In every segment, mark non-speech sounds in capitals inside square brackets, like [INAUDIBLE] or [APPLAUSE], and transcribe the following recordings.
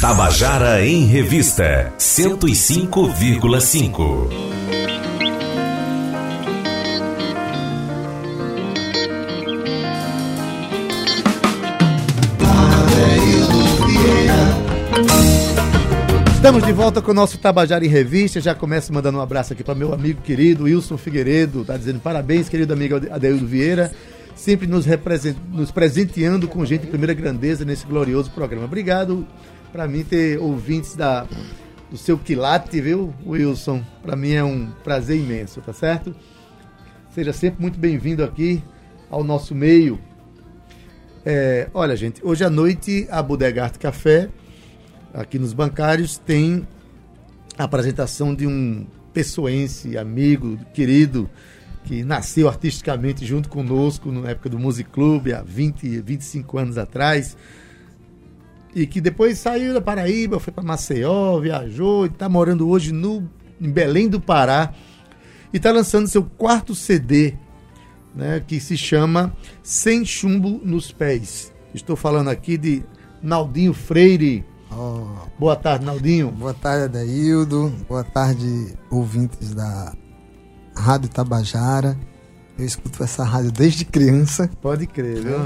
Tabajara em Revista 105,5. Estamos de volta com o nosso Tabajara em Revista. Já começo mandando um abraço aqui para meu amigo querido Wilson Figueiredo. Tá dizendo parabéns, querido amigo Adeildo Vieira. Sempre nos, nos presenteando com gente de primeira grandeza nesse glorioso programa. Obrigado para mim ter ouvintes da, do seu quilate, viu, Wilson? Para mim é um prazer imenso, tá certo? Seja sempre muito bem-vindo aqui ao nosso meio. É, olha, gente, hoje à noite a Bodegarte Café aqui nos bancários, tem a apresentação de um pessoense, amigo, querido, que nasceu artisticamente junto conosco na época do Music Club, há 20, 25 anos atrás, e que depois saiu da Paraíba, foi para Maceió, viajou e está morando hoje no, em Belém do Pará e está lançando seu quarto CD, né, que se chama Sem Chumbo nos Pés. Estou falando aqui de Naldinho Freire, Oh. Boa tarde, Naldinho. Boa tarde, Adaildo. Boa tarde, ouvintes da Rádio Tabajara. Eu escuto essa rádio desde criança. Pode crer, viu?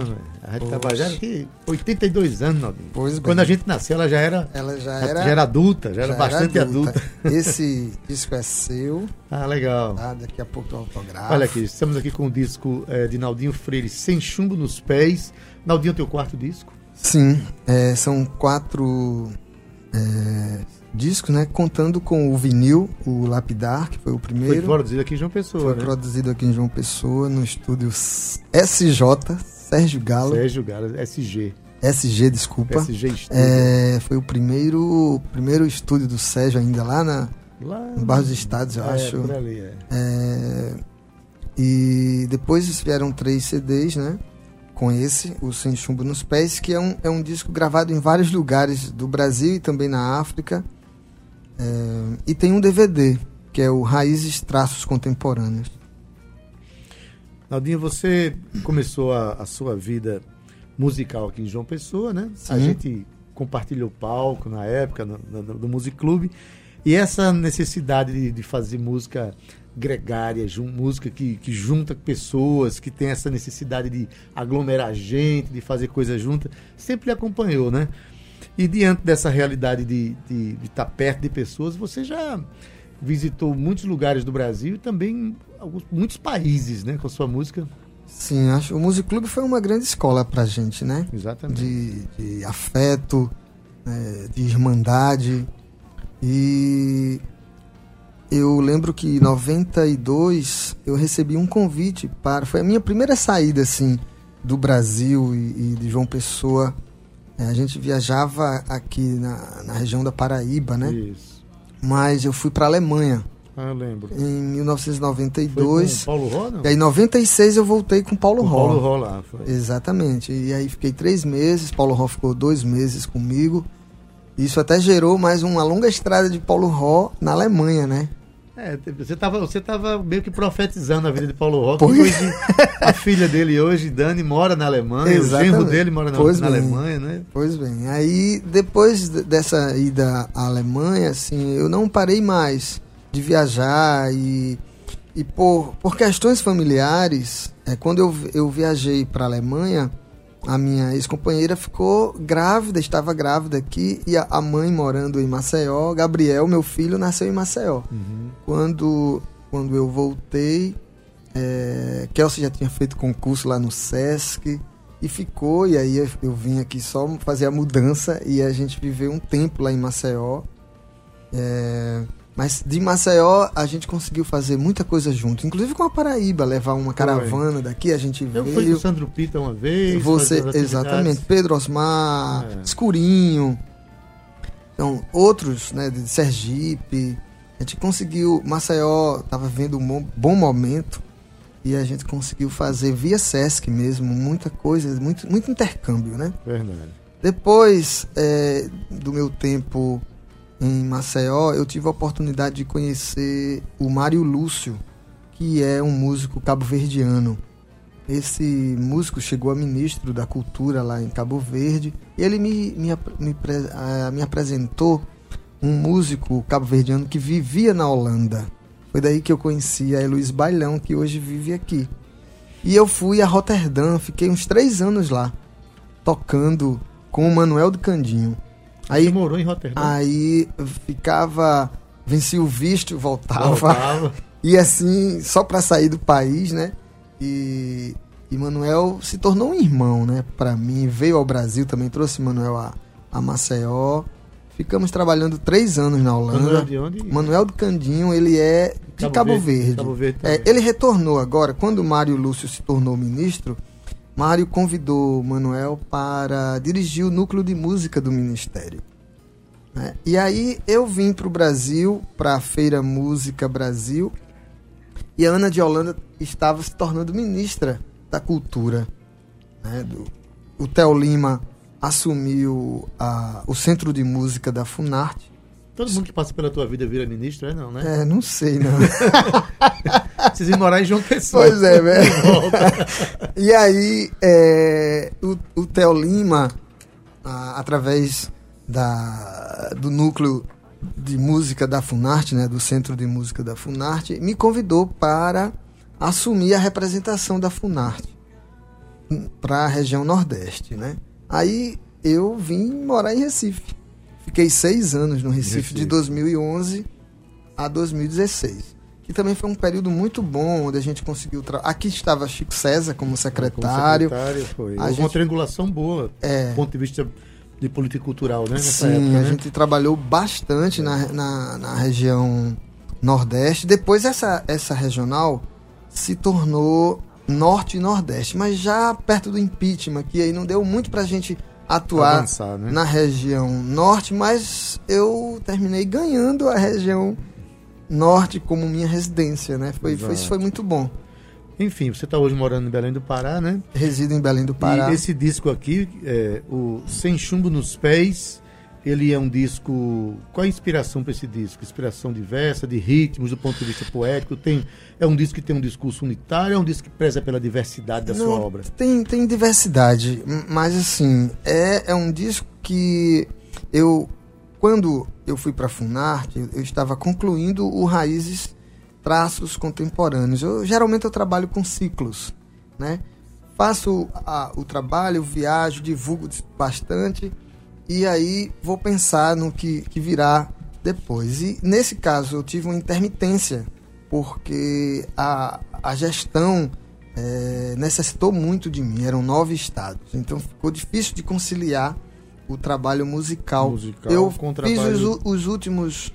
A Rádio Poxa. Tabajara tem 82 anos, Naldinho. Pois Quando bem. a gente nasceu, ela já era. Ela já era. Já era adulta, já, já era bastante era adulta. adulta. [LAUGHS] Esse disco é seu. Ah, legal. Tá? Daqui a pouco eu autografo. Olha aqui, estamos aqui com o disco é, de Naldinho Freire, Sem Chumbo nos Pés. Naldinho, teu quarto disco? Sim, é, são quatro é, discos, né? Contando com o vinil, o Lapidar, que foi o primeiro. Foi produzido aqui em João Pessoa, Foi né? produzido aqui em João Pessoa, no estúdio SJ, Sérgio Galo. Sérgio Galo, SG. SG, desculpa. SG Estúdio. É, foi o primeiro, primeiro estúdio do Sérgio ainda lá na, lá no Bairro dos Estados, eu é, acho. Por ali, é. é. E depois vieram três CDs, né? com esse, o Sem Chumbo nos Pés, que é um, é um disco gravado em vários lugares do Brasil e também na África. É, e tem um DVD, que é o Raízes Traços Contemporâneos. Naldinho, você começou a, a, sua vida musical aqui em João Pessoa, né? Sim. A gente compartilhou palco na época, no, no, no Music Club. E essa necessidade de, de fazer música gregária, música que, que junta pessoas, que tem essa necessidade de aglomerar gente, de fazer coisa junta, sempre acompanhou, né? E diante dessa realidade de, de, de estar perto de pessoas, você já visitou muitos lugares do Brasil e também alguns, muitos países, né, com a sua música. Sim, acho o Music Club foi uma grande escola pra gente, né? Exatamente. De, de afeto, né, de irmandade. E eu lembro que em 92 eu recebi um convite para. Foi a minha primeira saída assim do Brasil e, e de João Pessoa. É, a gente viajava aqui na, na, região da Paraíba, né? Isso. Mas eu fui para a Alemanha. Ah, eu lembro. Em 1992. Foi com Paulo Ró, não? E aí em 96 eu voltei com Paulo com Ró. Paulo Ró lá, foi. Exatamente. E aí fiquei três meses, Paulo Ró ficou dois meses comigo. Isso até gerou mais uma longa estrada de Paulo Ró na Alemanha, né? É, você estava você tava meio que profetizando a vida de Paulo Roque. Hoje, a filha dele hoje, Dani, mora na Alemanha, Exatamente. o genro dele mora na, na Alemanha, né? Pois bem. Aí, depois dessa ida à Alemanha, assim, eu não parei mais de viajar e, e por, por questões familiares, é, quando eu, eu viajei para a Alemanha, a minha ex-companheira ficou grávida, estava grávida aqui, e a, mãe morando em Maceió, Gabriel, meu filho, nasceu em Maceió. Uhum. Quando, quando eu voltei, é, Kelsey já tinha feito concurso lá no Sesc e ficou, e aí eu, eu vim aqui só fazer a mudança e a gente viveu um tempo lá em Maceió. É, mas de Maceió a gente conseguiu fazer muita coisa junto, inclusive com a Paraíba, levar uma caravana Foi. daqui, a gente Eu veio. Eu fui com o Sandro Pita uma vez. Você, exatamente, Pedro Osmar, é. Escurinho. Então, outros, né, de Sergipe. A gente conseguiu, Maceió estava vendo um bom momento e a gente conseguiu fazer via Sesc mesmo, muita coisa, muito, muito intercâmbio, né? Verdade. Depois é, do meu tempo em Maceió, eu tive a oportunidade de conhecer o Mário Lúcio, que é um músico cabo-verdiano. esse músico chegou a ministro da cultura lá em Cabo Verde e ele me, me, me, me apresentou um músico cabo-verdiano que vivia na Holanda. Foi daí que eu conheci a Heloísa Bailão, que hoje vive aqui. E eu fui a Roterdã, fiquei uns três anos lá, tocando com o Manuel do Candinho. Aí, Você morou em Roterdã? Aí ficava, vencia o visto, voltava. voltava. [LAUGHS] E assim, só para sair do país, né? E, e Manuel se tornou um irmão, né? Para mim, veio ao Brasil também, trouxe Manuel a, a Maceió. Ficamos trabalhando três anos na Holanda. Manuel de onde? Manuel do Candinho, ele é de Cabo, Cabo Verde. Verde. Cabo Verde é, ele retornou agora, quando o Mário Lúcio se tornou ministro, Mário convidou Manuel para dirigir o núcleo de música do ministério. Né? E aí eu vim para o Brasil, para a Feira Música Brasil, e a Ana de Holanda estava se tornando ministra da Cultura. Né? Do, o Theo Lima assumiu a, o Centro de Música da Funarte. Todo mundo que passa pela tua vida vira ministro, é não, né? É, não sei, não. [LAUGHS] Precisa ir morar em João Pessoa. Pois é, [LAUGHS] velho. e aí, é, o, o Theo Lima, a, através da, do núcleo de música da Funarte, né, do Centro de Música da Funarte, me convidou para assumir a representação da Funarte para a região Nordeste, né? Aí eu vim morar em Recife. Fiquei seis anos no Recife, Recife. de 2011 a 2016. Que também foi um período muito bom, onde a gente conseguiu. Tra... Aqui estava Chico César como secretário. Como secretário foi. A gente... uma triangulação boa, é... do ponto de vista de política cultural, né? Sim, época, né? a gente trabalhou bastante é. na, na, na, região Nordeste. Depois essa, essa regional se tornou Norte e Nordeste, mas já perto do impeachment, que aí não deu muito pra gente atuar Avançar, né? na região Norte, mas eu terminei ganhando a região Norte como minha residência, né? Foi, foi, isso foi muito bom. Enfim, você está hoje morando em Belém do Pará, né? Resido em Belém do Pará. E esse disco aqui, é, o Sem Chumbo nos Pés, ele é um disco. Qual a inspiração para esse disco? Inspiração diversa, de ritmos, do ponto de vista poético? Tem, é um disco que tem um discurso unitário, é um disco que preza pela diversidade da Não, sua obra? Tem, tem diversidade, mas assim, é, é um disco que eu. Quando eu fui para a Funarte, eu estava concluindo o Raízes traços contemporâneos. Eu, geralmente eu trabalho com ciclos, né? Faço a, o trabalho, viajo, divulgo bastante e aí vou pensar no que, que virá depois. E nesse caso eu tive uma intermitência, porque a, a gestão é, necessitou muito de mim, eram nove estados, então ficou difícil de conciliar o trabalho musical. musical eu fiz os, os últimos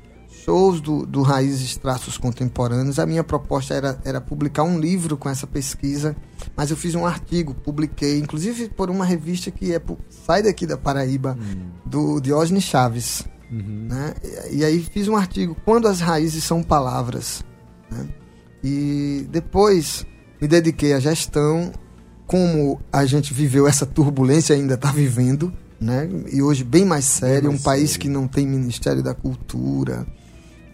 shows do, do Raízes Traços Contemporâneos. A minha proposta era, era publicar um livro com essa pesquisa, mas eu fiz um artigo, publiquei, inclusive por uma revista que é sai daqui da Paraíba, hum. do Diógenes Chaves. Uhum. Né? E, e, aí fiz um artigo, Quando as Raízes São Palavras. Né? E depois me dediquei à gestão, como a gente viveu essa turbulência, ainda está vivendo, né? E hoje bem mais sério, um país que não tem Ministério da Cultura,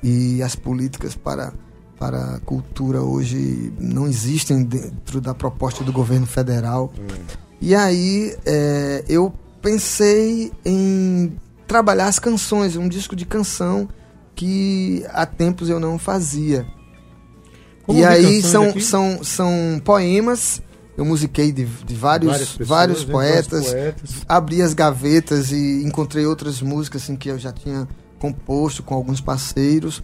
e as políticas para, para a cultura hoje não existem dentro da proposta do governo federal. Hum. E aí é, eu pensei em trabalhar as canções, um disco de canção que há tempos eu não fazia. Como e aí são, são, são poemas eu musiquei de, de vários, pessoas, vários poetas, poetas, abri as gavetas e encontrei outras músicas assim, que eu já tinha composto com alguns parceiros.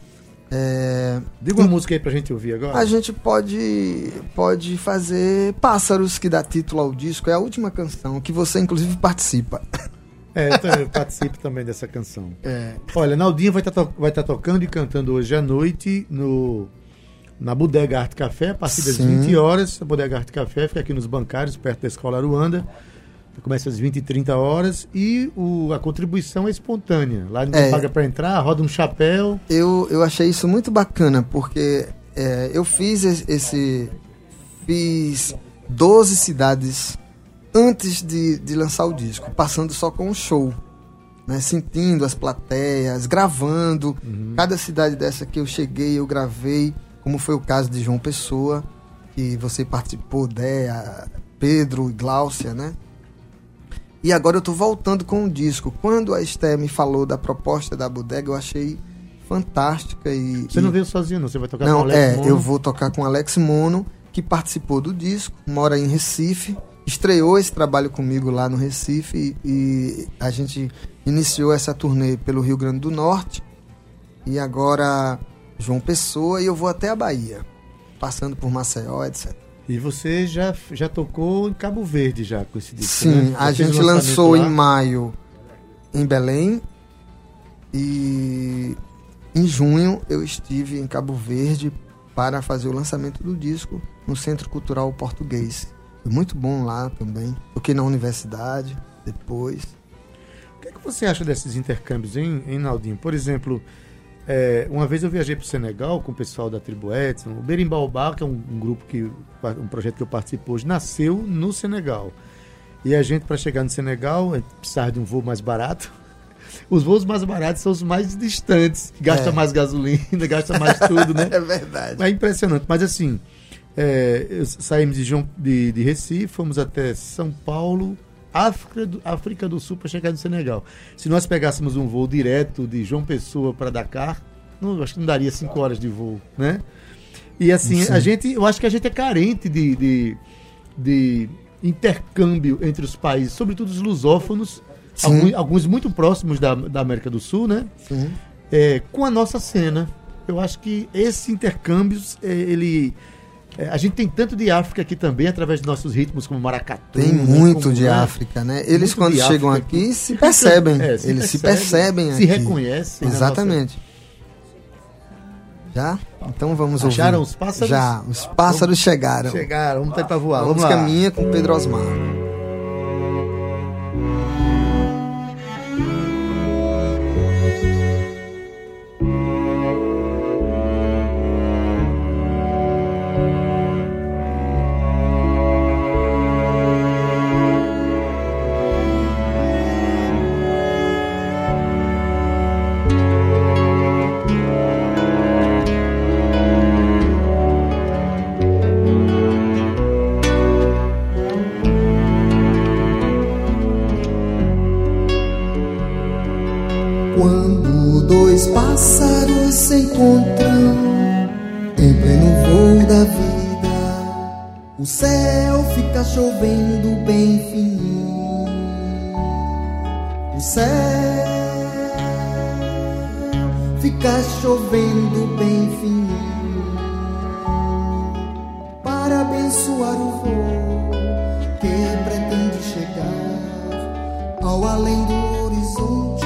É... Diga uma e, música aí pra gente ouvir agora. A gente pode, pode fazer Pássaros, que dá título ao disco. É a última canção, que você inclusive participa. É, eu [LAUGHS] participo também dessa canção. É. Olha, Naldinha vai estar tá, vai tá tocando e cantando hoje à noite no, na Bodega Arte Café, a partir das Sim. 20 horas. A Bodega Arte Café fica aqui nos bancários, perto da Escola Aruanda. Começa às 20 e 30 horas e o, a contribuição é espontânea. Lá ninguém é, paga para entrar, roda um chapéu. Eu, eu achei isso muito bacana, porque é, eu fiz esse. Fiz 12 cidades antes de, de lançar o disco, passando só com um show. Né, sentindo as plateias, gravando. Uhum. Cada cidade dessa que eu cheguei, eu gravei, como foi o caso de João Pessoa que você participou, Déa, Pedro e Gláucia, né? E agora eu tô voltando com o disco. Quando a Esther me falou da proposta da bodega, eu achei fantástica e. Você e... não veio sozinho, não? Você vai tocar não, com Alex é, Mono? eu vou tocar com Alex Mono, que participou do disco, mora em Recife, estreou esse trabalho comigo lá no Recife e, e a gente iniciou essa turnê pelo Rio Grande do Norte e agora João Pessoa e eu vou até a Bahia, passando por Maceió, etc. E você já, já tocou em Cabo Verde já com esse disco, Sim, né? A gente lançou lá? em maio em Belém e em junho eu estive em Cabo Verde para fazer o lançamento do disco no Centro Cultural Português. Foi muito bom lá também. Toquei na universidade depois. O que, é que você acha desses intercâmbios, hein, hein Naldinho? Por exemplo, é, uma vez eu viajei para o Senegal com o pessoal da tribo Edson. O Berimbaubá, que é um, um grupo que um projeto que eu participo hoje, nasceu no Senegal. E a gente, para chegar no Senegal, precisava de um voo mais barato. [LAUGHS] Os voos mais baratos são os mais distantes. Gasta É. mais gasolina, [LAUGHS] gasta mais tudo, né? [LAUGHS] É verdade. É impressionante. Mas assim, é, saímos de, João- de- de Recife, fomos até São Paulo, África do, África do Sul para chegar no Senegal. Se nós pegássemos um voo direto de João Pessoa para Dakar, não, acho que não daria cinco horas de voo, né? E assim, Sim. a gente, eu acho que a gente é carente de, de, de intercâmbio entre os países, sobretudo os lusófonos, alguns, alguns muito próximos da, da América do Sul, né? É, com a nossa cena. Eu acho que esse intercâmbio, é, ele. É, a gente tem tanto de África aqui também, através de nossos ritmos como maracatu. Tem né, muito como, de né, África, né? Eles muito quando chegam África aqui se percebem. É, Eles se percebem se aqui. reconhecem. Exatamente. Já? Então vamos ouvir. Acharam os pássaros? Já, os pássaros chegaram. nossa- Chegaram, vamos ter para voar. Vamos música lá. minha com Pedro Osmar. O céu. Fica chovendo bem fininho para abençoar o voo. Que pretende chegar ao além do horizonte,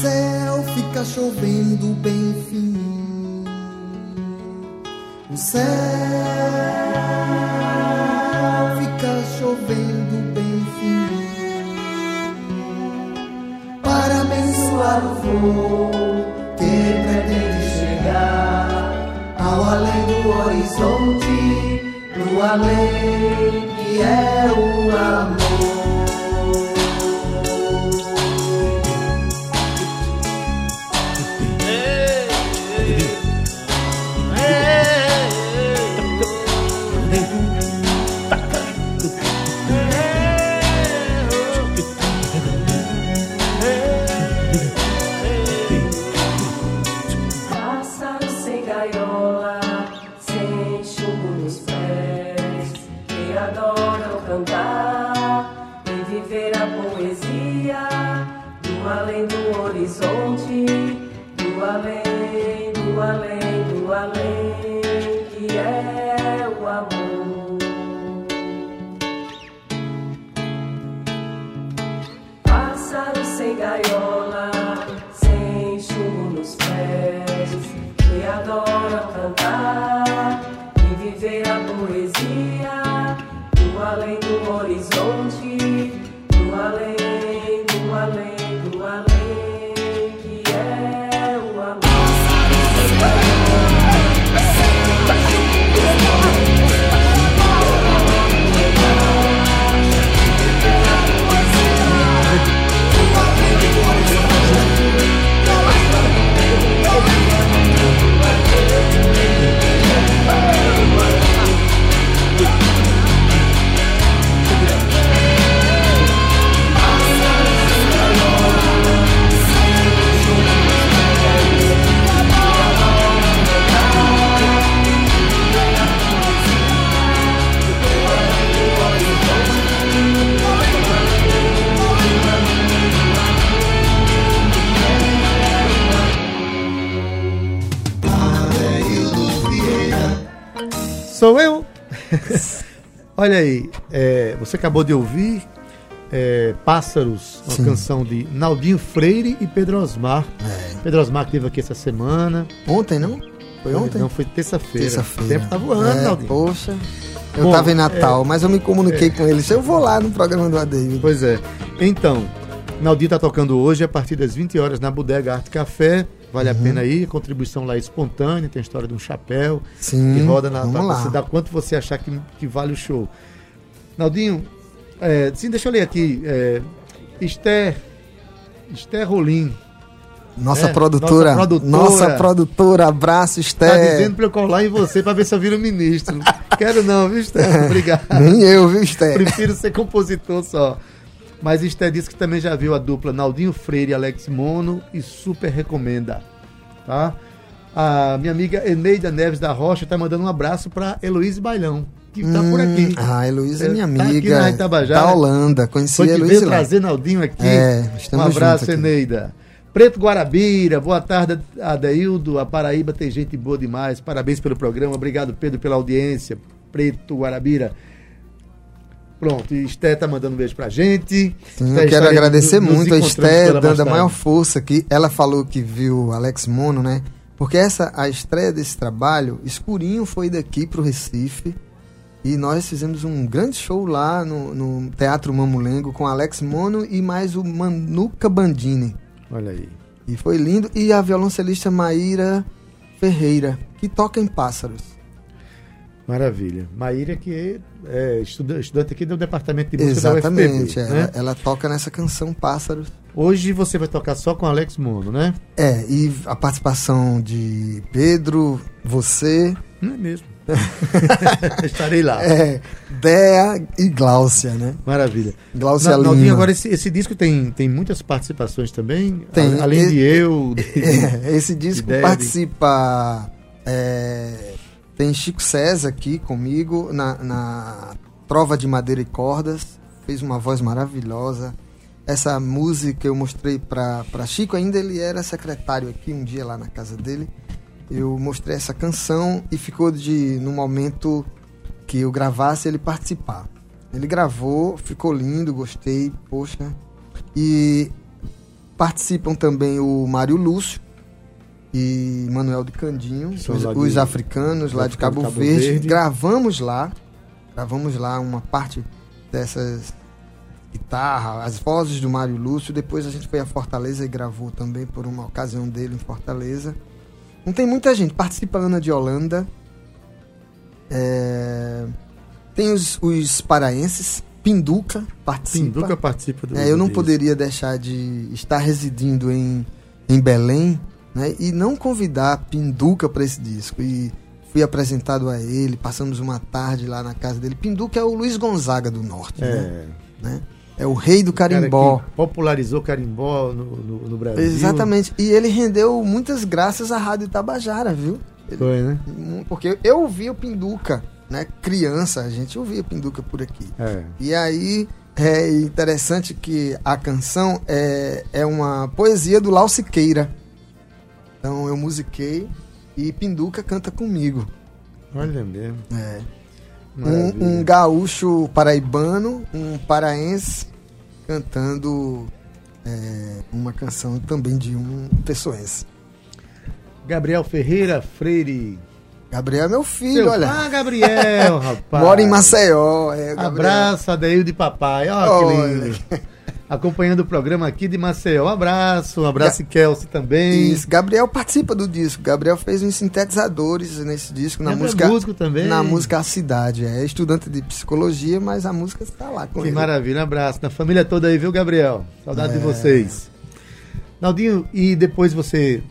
céu fica chovendo bem fininho. O céu fica chovendo bem fininho para abençoar o voo que pretende chegar ao além do horizonte, no além que é o amor. Sem gaiola, sem chumbo nos pés, que adora cantar e viver a poesia do além do horizonte, do além, do além, Olha aí, é, você acabou de ouvir é, Pássaros, uma Sim. canção de Naldinho Freire e Pedro Osmar. É. Pedro Osmar que esteve aqui essa semana. Ontem, não? Foi ontem? Não, foi terça-feira. Terça-feira. O tempo tá voando, É, Naldinho. Poxa. Eu Bom, tava em Natal, mas eu me comuniquei com ele. Se eu vou lá no programa do Adeildo. Pois é. Então, Naldinho tá tocando hoje a partir das 20 horas na Bodega Arte Café. Vale Uhum. a pena ir, contribuição lá é espontânea, tem a história de um chapéu. Sim. que roda na pra lá. você dar quanto você achar que, que vale o show. Naldinho, é, sim, deixa eu ler aqui. É, Esther, Esther Rolim, Nossa, É, produtora, nossa produtora. nossa produtora. abraço, tá Esther. dizendo pra eu colar em você pra ver se eu viro ministro. [LAUGHS] Quero não, viu, Esther? Obrigado. Nem eu, viu, Esther? Prefiro ser compositor só. Mas Esther disse que também já viu a dupla Naldinho Freire e Alex Mono e super recomenda. Tá? A minha amiga Eneida Neves da Rocha tá mandando um abraço pra Heloíse Bailão, que tá por aqui. Ah, Heloísa é minha Tá aqui amiga. na Itabajara. da Holanda. Conheci Foi a Heloísa veio lá. trazer Naldinho aqui. É, um abraço, aqui. Eneida. Preto Guarabira, boa tarde, Adeildo. A Paraíba tem gente boa demais. Parabéns pelo programa. Obrigado, Pedro, pela audiência. Preto Guarabira. Pronto, e Esté tá mandando um beijo pra gente. Sim, Esté, eu quero agradecer nos muito a pela dando a maior força aqui. Ela falou que viu Alex Mono, né? Porque essa a estreia desse trabalho, Escurinho foi daqui pro Recife e nós fizemos um grande show lá no, no Teatro Mamulengo com Alex Mono e mais o Manuca Bandini. Olha aí. E foi lindo. E a violoncelista Maíra Ferreira, que toca em Pássaros. Maravilha. Maíra, que é estuda- estudante aqui do departamento de música Exatamente. da é, UFPB. ela, né? ela toca nessa canção Pássaros. Hoje você vai tocar só com Alex Mono, né? É, e a participação de Pedro, você, Não é mesmo. [LAUGHS] [LAUGHS] Estarei lá. é, Dea e Gláucia, né? Maravilha. Gláucia Na- Naldinho, agora esse, esse disco tem, tem muitas participações também? Tem. Além E- de eu. [LAUGHS] de- É, esse disco de- participa. é, tem Chico César aqui comigo na, na Prova de Madeira e Cordas. Fez uma voz maravilhosa. Essa música eu mostrei para Chico, ainda ele era secretário aqui um dia lá na casa dele. Eu mostrei essa canção e ficou de, no momento que eu gravasse, ele participar. Ele gravou, ficou lindo, gostei, poxa. E participam também o Mário Lúcio e Manuel de Candinho, os, de- os africanos lá de Cabo, Cabo Verde. Verde. Gravamos lá, gravamos lá uma parte dessas guitarras, as vozes do Mário Lúcio. Depois a gente foi a Fortaleza e gravou também por uma ocasião dele em Fortaleza. Não tem muita gente. Participa Ana de Holanda. É, Tem os, os paraenses. Pinduca participa. Pinduca participa do. É, eu não poderia deixar de estar residindo em, em Belém né, e não convidar Pinduca para esse disco. E fui apresentado a ele, passamos uma tarde lá na casa dele. Pinduca é o Luiz Gonzaga do Norte, né? É. né? É o rei do carimbó. popularizou carimbó no, no, no Brasil. Exatamente. E ele rendeu muitas graças à Rádio Tabajara, viu? Foi, né? Porque eu ouvi o Pinduca, né? Criança, a gente ouvia Pinduca por aqui. É. E aí é interessante que a canção é, é uma poesia do Lau Siqueira. Então eu musiquei e Pinduca canta comigo. Olha mesmo. É. Um, um gaúcho paraibano, um paraense cantando é, uma canção também de um pessoense. Gabriel Ferreira Freire. Gabriel é meu filho, Seu- olha. Ah, Gabriel, [LAUGHS] rapaz. Mora em Maceió. É, Gabriel. Abraço, Adeildo de papai. Ó, que Olha. lindo. [LAUGHS] Acompanhando o programa aqui de Maceió. Um abraço, um abraço, Kelsey também. Isso, Gabriel participa do disco. Gabriel fez uns sintetizadores nesse disco na Gabriel é música. músico também. Na música A Cidade. É estudante de psicologia, mas a música está lá com Que ele. maravilha, um abraço. Na família toda aí, viu, Gabriel? Saudade de É. vocês. Naldinho, e depois você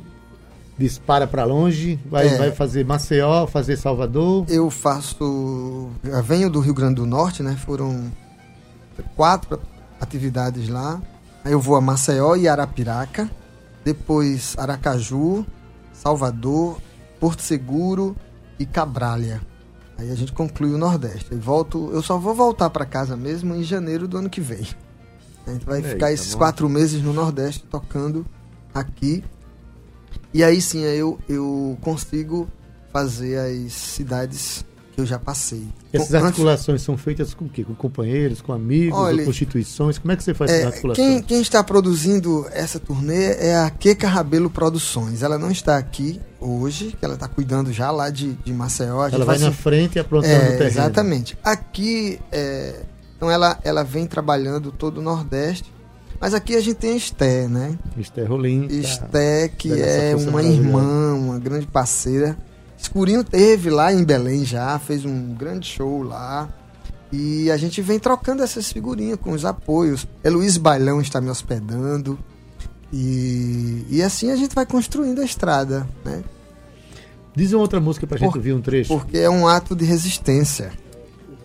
dispara pra longe, vai, É. vai fazer Maceió, fazer Salvador. Eu faço. Eu venho do Rio Grande do Norte, né? Foram quatro atividades lá. Aí eu vou a Maceió e Arapiraca. Depois Aracaju, Salvador, Porto Seguro e Cabralha. Aí a gente conclui o Nordeste. Eu volto, eu só vou voltar para casa mesmo em janeiro do ano que vem. A gente vai ficar esses bom. quatro meses no Nordeste tocando aqui. E aí sim, eu, eu consigo fazer as cidades eu já passei. Essas Bom, antes- articulações são feitas com o quê? Com companheiros, com amigos, Olha, com instituições? Como é que você faz essas É, articulações? quem, quem está produzindo essa turnê é a Queca Rabelo Produções. Ela não está aqui hoje, que ela está cuidando já lá de, de Maceió. Ela vai na se- frente e aprontando É, o terreno. Exatamente. Aqui, é, então ela, ela vem trabalhando todo o Nordeste, mas aqui a gente tem a Esté, né? Esther Rolim. tá. Esté, que é uma irmã, uma grande parceira. Escurinho teve lá em Belém já, fez um grande show lá. E a gente vem trocando essas figurinhas com os apoios. Heloísa Bailão está me hospedando. E, e assim a gente vai construindo a estrada, né? Diz uma outra música pra gente Por- ouvir um trecho. Porque é um ato de resistência.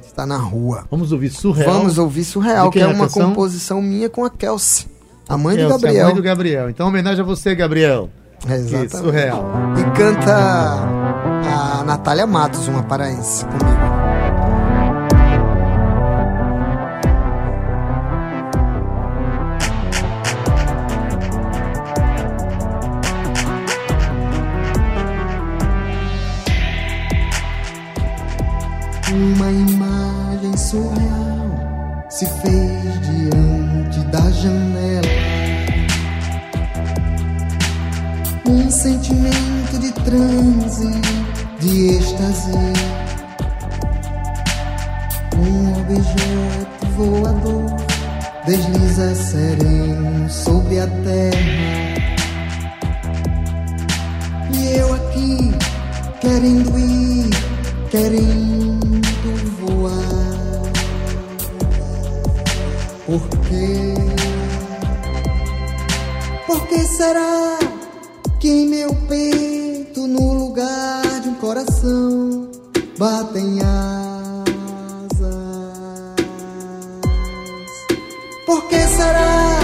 Está na rua. Vamos ouvir Surreal. Vamos ouvir Surreal, que é é uma canção? composição minha com a Kelsey, a mãe do Elsa, a Gabriel. mãe do Gabriel. Então, homenagem a você, Gabriel. É, Que exatamente. surreal. E canta Natália Matos, uma paraense, comigo. Uma imagem surreal se fez diante da janela. Um sentimento de transe, de êxtase. Um objeto voador desliza sereno sobre a terra. E eu aqui querendo ir, querendo voar. Por quê? Por que será que em meu peito, no lugar coração, batem asas? Por que será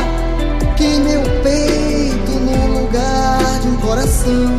que meu peito, no lugar de um coração,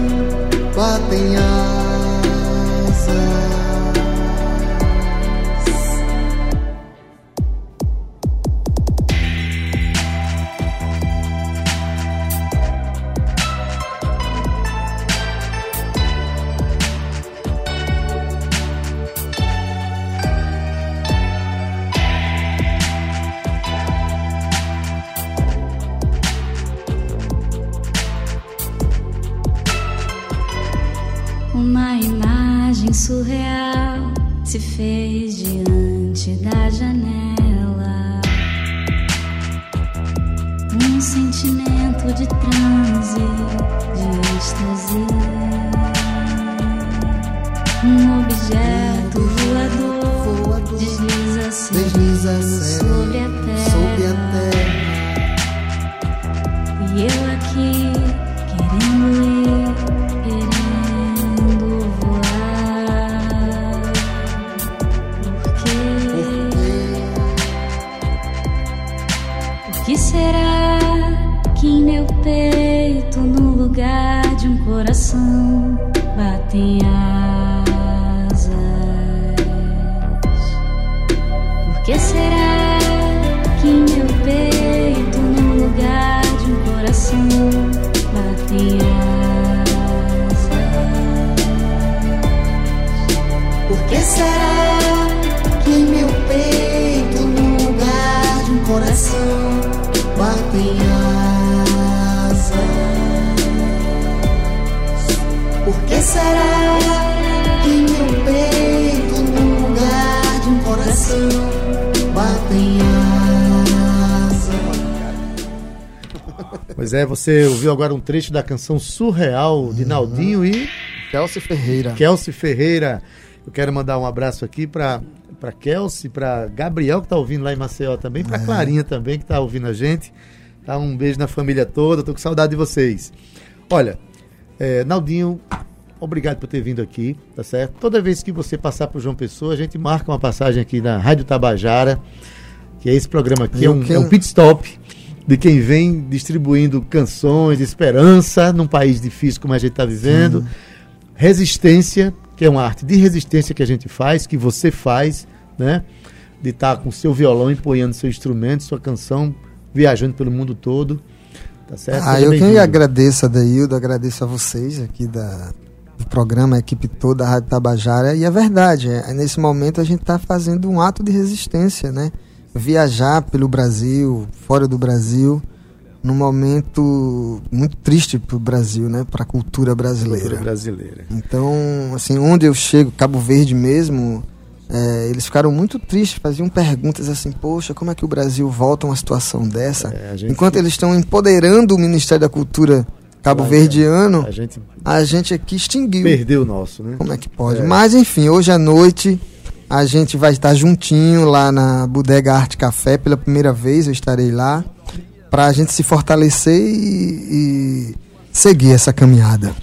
peito, no lugar de um coração, batem asas? Será que em meu peito, no lugar de um coração, batem asas? Pois é, você ouviu agora um trecho da canção Surreal de Naldinho e Kelsey Ferreira. Kelsey Ferreira. Eu quero mandar um abraço aqui para para Kelsey, para Gabriel que está ouvindo lá em Maceió também, para Clarinha também que está ouvindo a gente. Tá um beijo na família toda. Tô com saudade de vocês. Olha, é, Naldinho, obrigado por ter vindo aqui, tá certo? Toda vez que você passar por João Pessoa, a gente marca uma passagem aqui na Rádio Tabajara, que é esse programa aqui, é Eu um, que- é um pit stop de quem vem distribuindo canções esperança num país difícil como a gente está vivendo. Resistência, que é uma arte de resistência que a gente faz, que você faz, né? De estar com seu violão empunhando seu instrumento, sua canção, viajando pelo mundo todo. Tá certo? Ah, Seja eu que agradeço a Daildo, agradeço a vocês aqui da, programa, a equipe toda da Rádio Tabajara, e é verdade, é, nesse momento a gente está fazendo um ato de resistência, né? Viajar pelo Brasil, fora do Brasil, num momento muito triste para o Brasil, né? Para a cultura brasileira. Cultura brasileira. Então, assim, onde eu chego, Cabo Verde mesmo, é, eles ficaram muito tristes, faziam perguntas assim, poxa, como é que o Brasil volta a uma situação dessa? É, gente- Enquanto eles estão empoderando o Ministério da Cultura Cabo Lá, Verdeano, A gente a gente aqui extinguiu. perdeu o nosso, né? Como é que pode? É. Mas enfim, hoje à noite a gente vai estar juntinho lá na Bodega Arte Café pela primeira vez, eu estarei lá para a gente se fortalecer e, e seguir essa caminhada.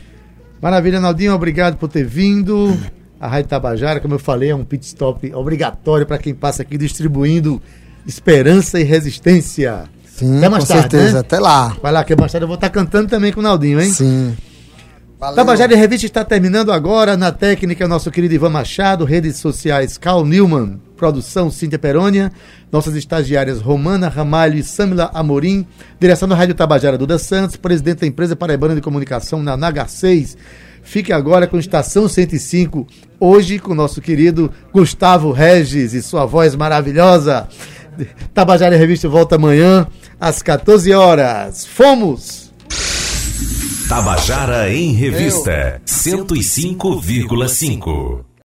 Maravilha, Naldinho, obrigado por ter vindo. A Rádio Tabajara, como eu falei, é um pit stop obrigatório para quem passa aqui distribuindo esperança e resistência. Sim, Até mais com tarde, certeza. né? Até lá. Vai lá que mais tarde eu vou estar cantando também com o Naldinho, hein? Sim. Valeu. Tabajara em Revista está terminando agora. Na técnica, nosso querido Ivan Machado. Redes sociais, Carl Newman. Produção, Cíntia Perônia. Nossas estagiárias, Romana Ramalho e Samila Amorim. Direção da Rádio Tabajara, Duda Santos. Presidente da empresa Paraibana de Comunicação, na NH6. Fique agora com Estação 105. Hoje com nosso querido Gustavo Regis e sua voz maravilhosa. Tabajara em Revista volta amanhã, às 14 horas. Fomos! Tabajara em Revista 105,5.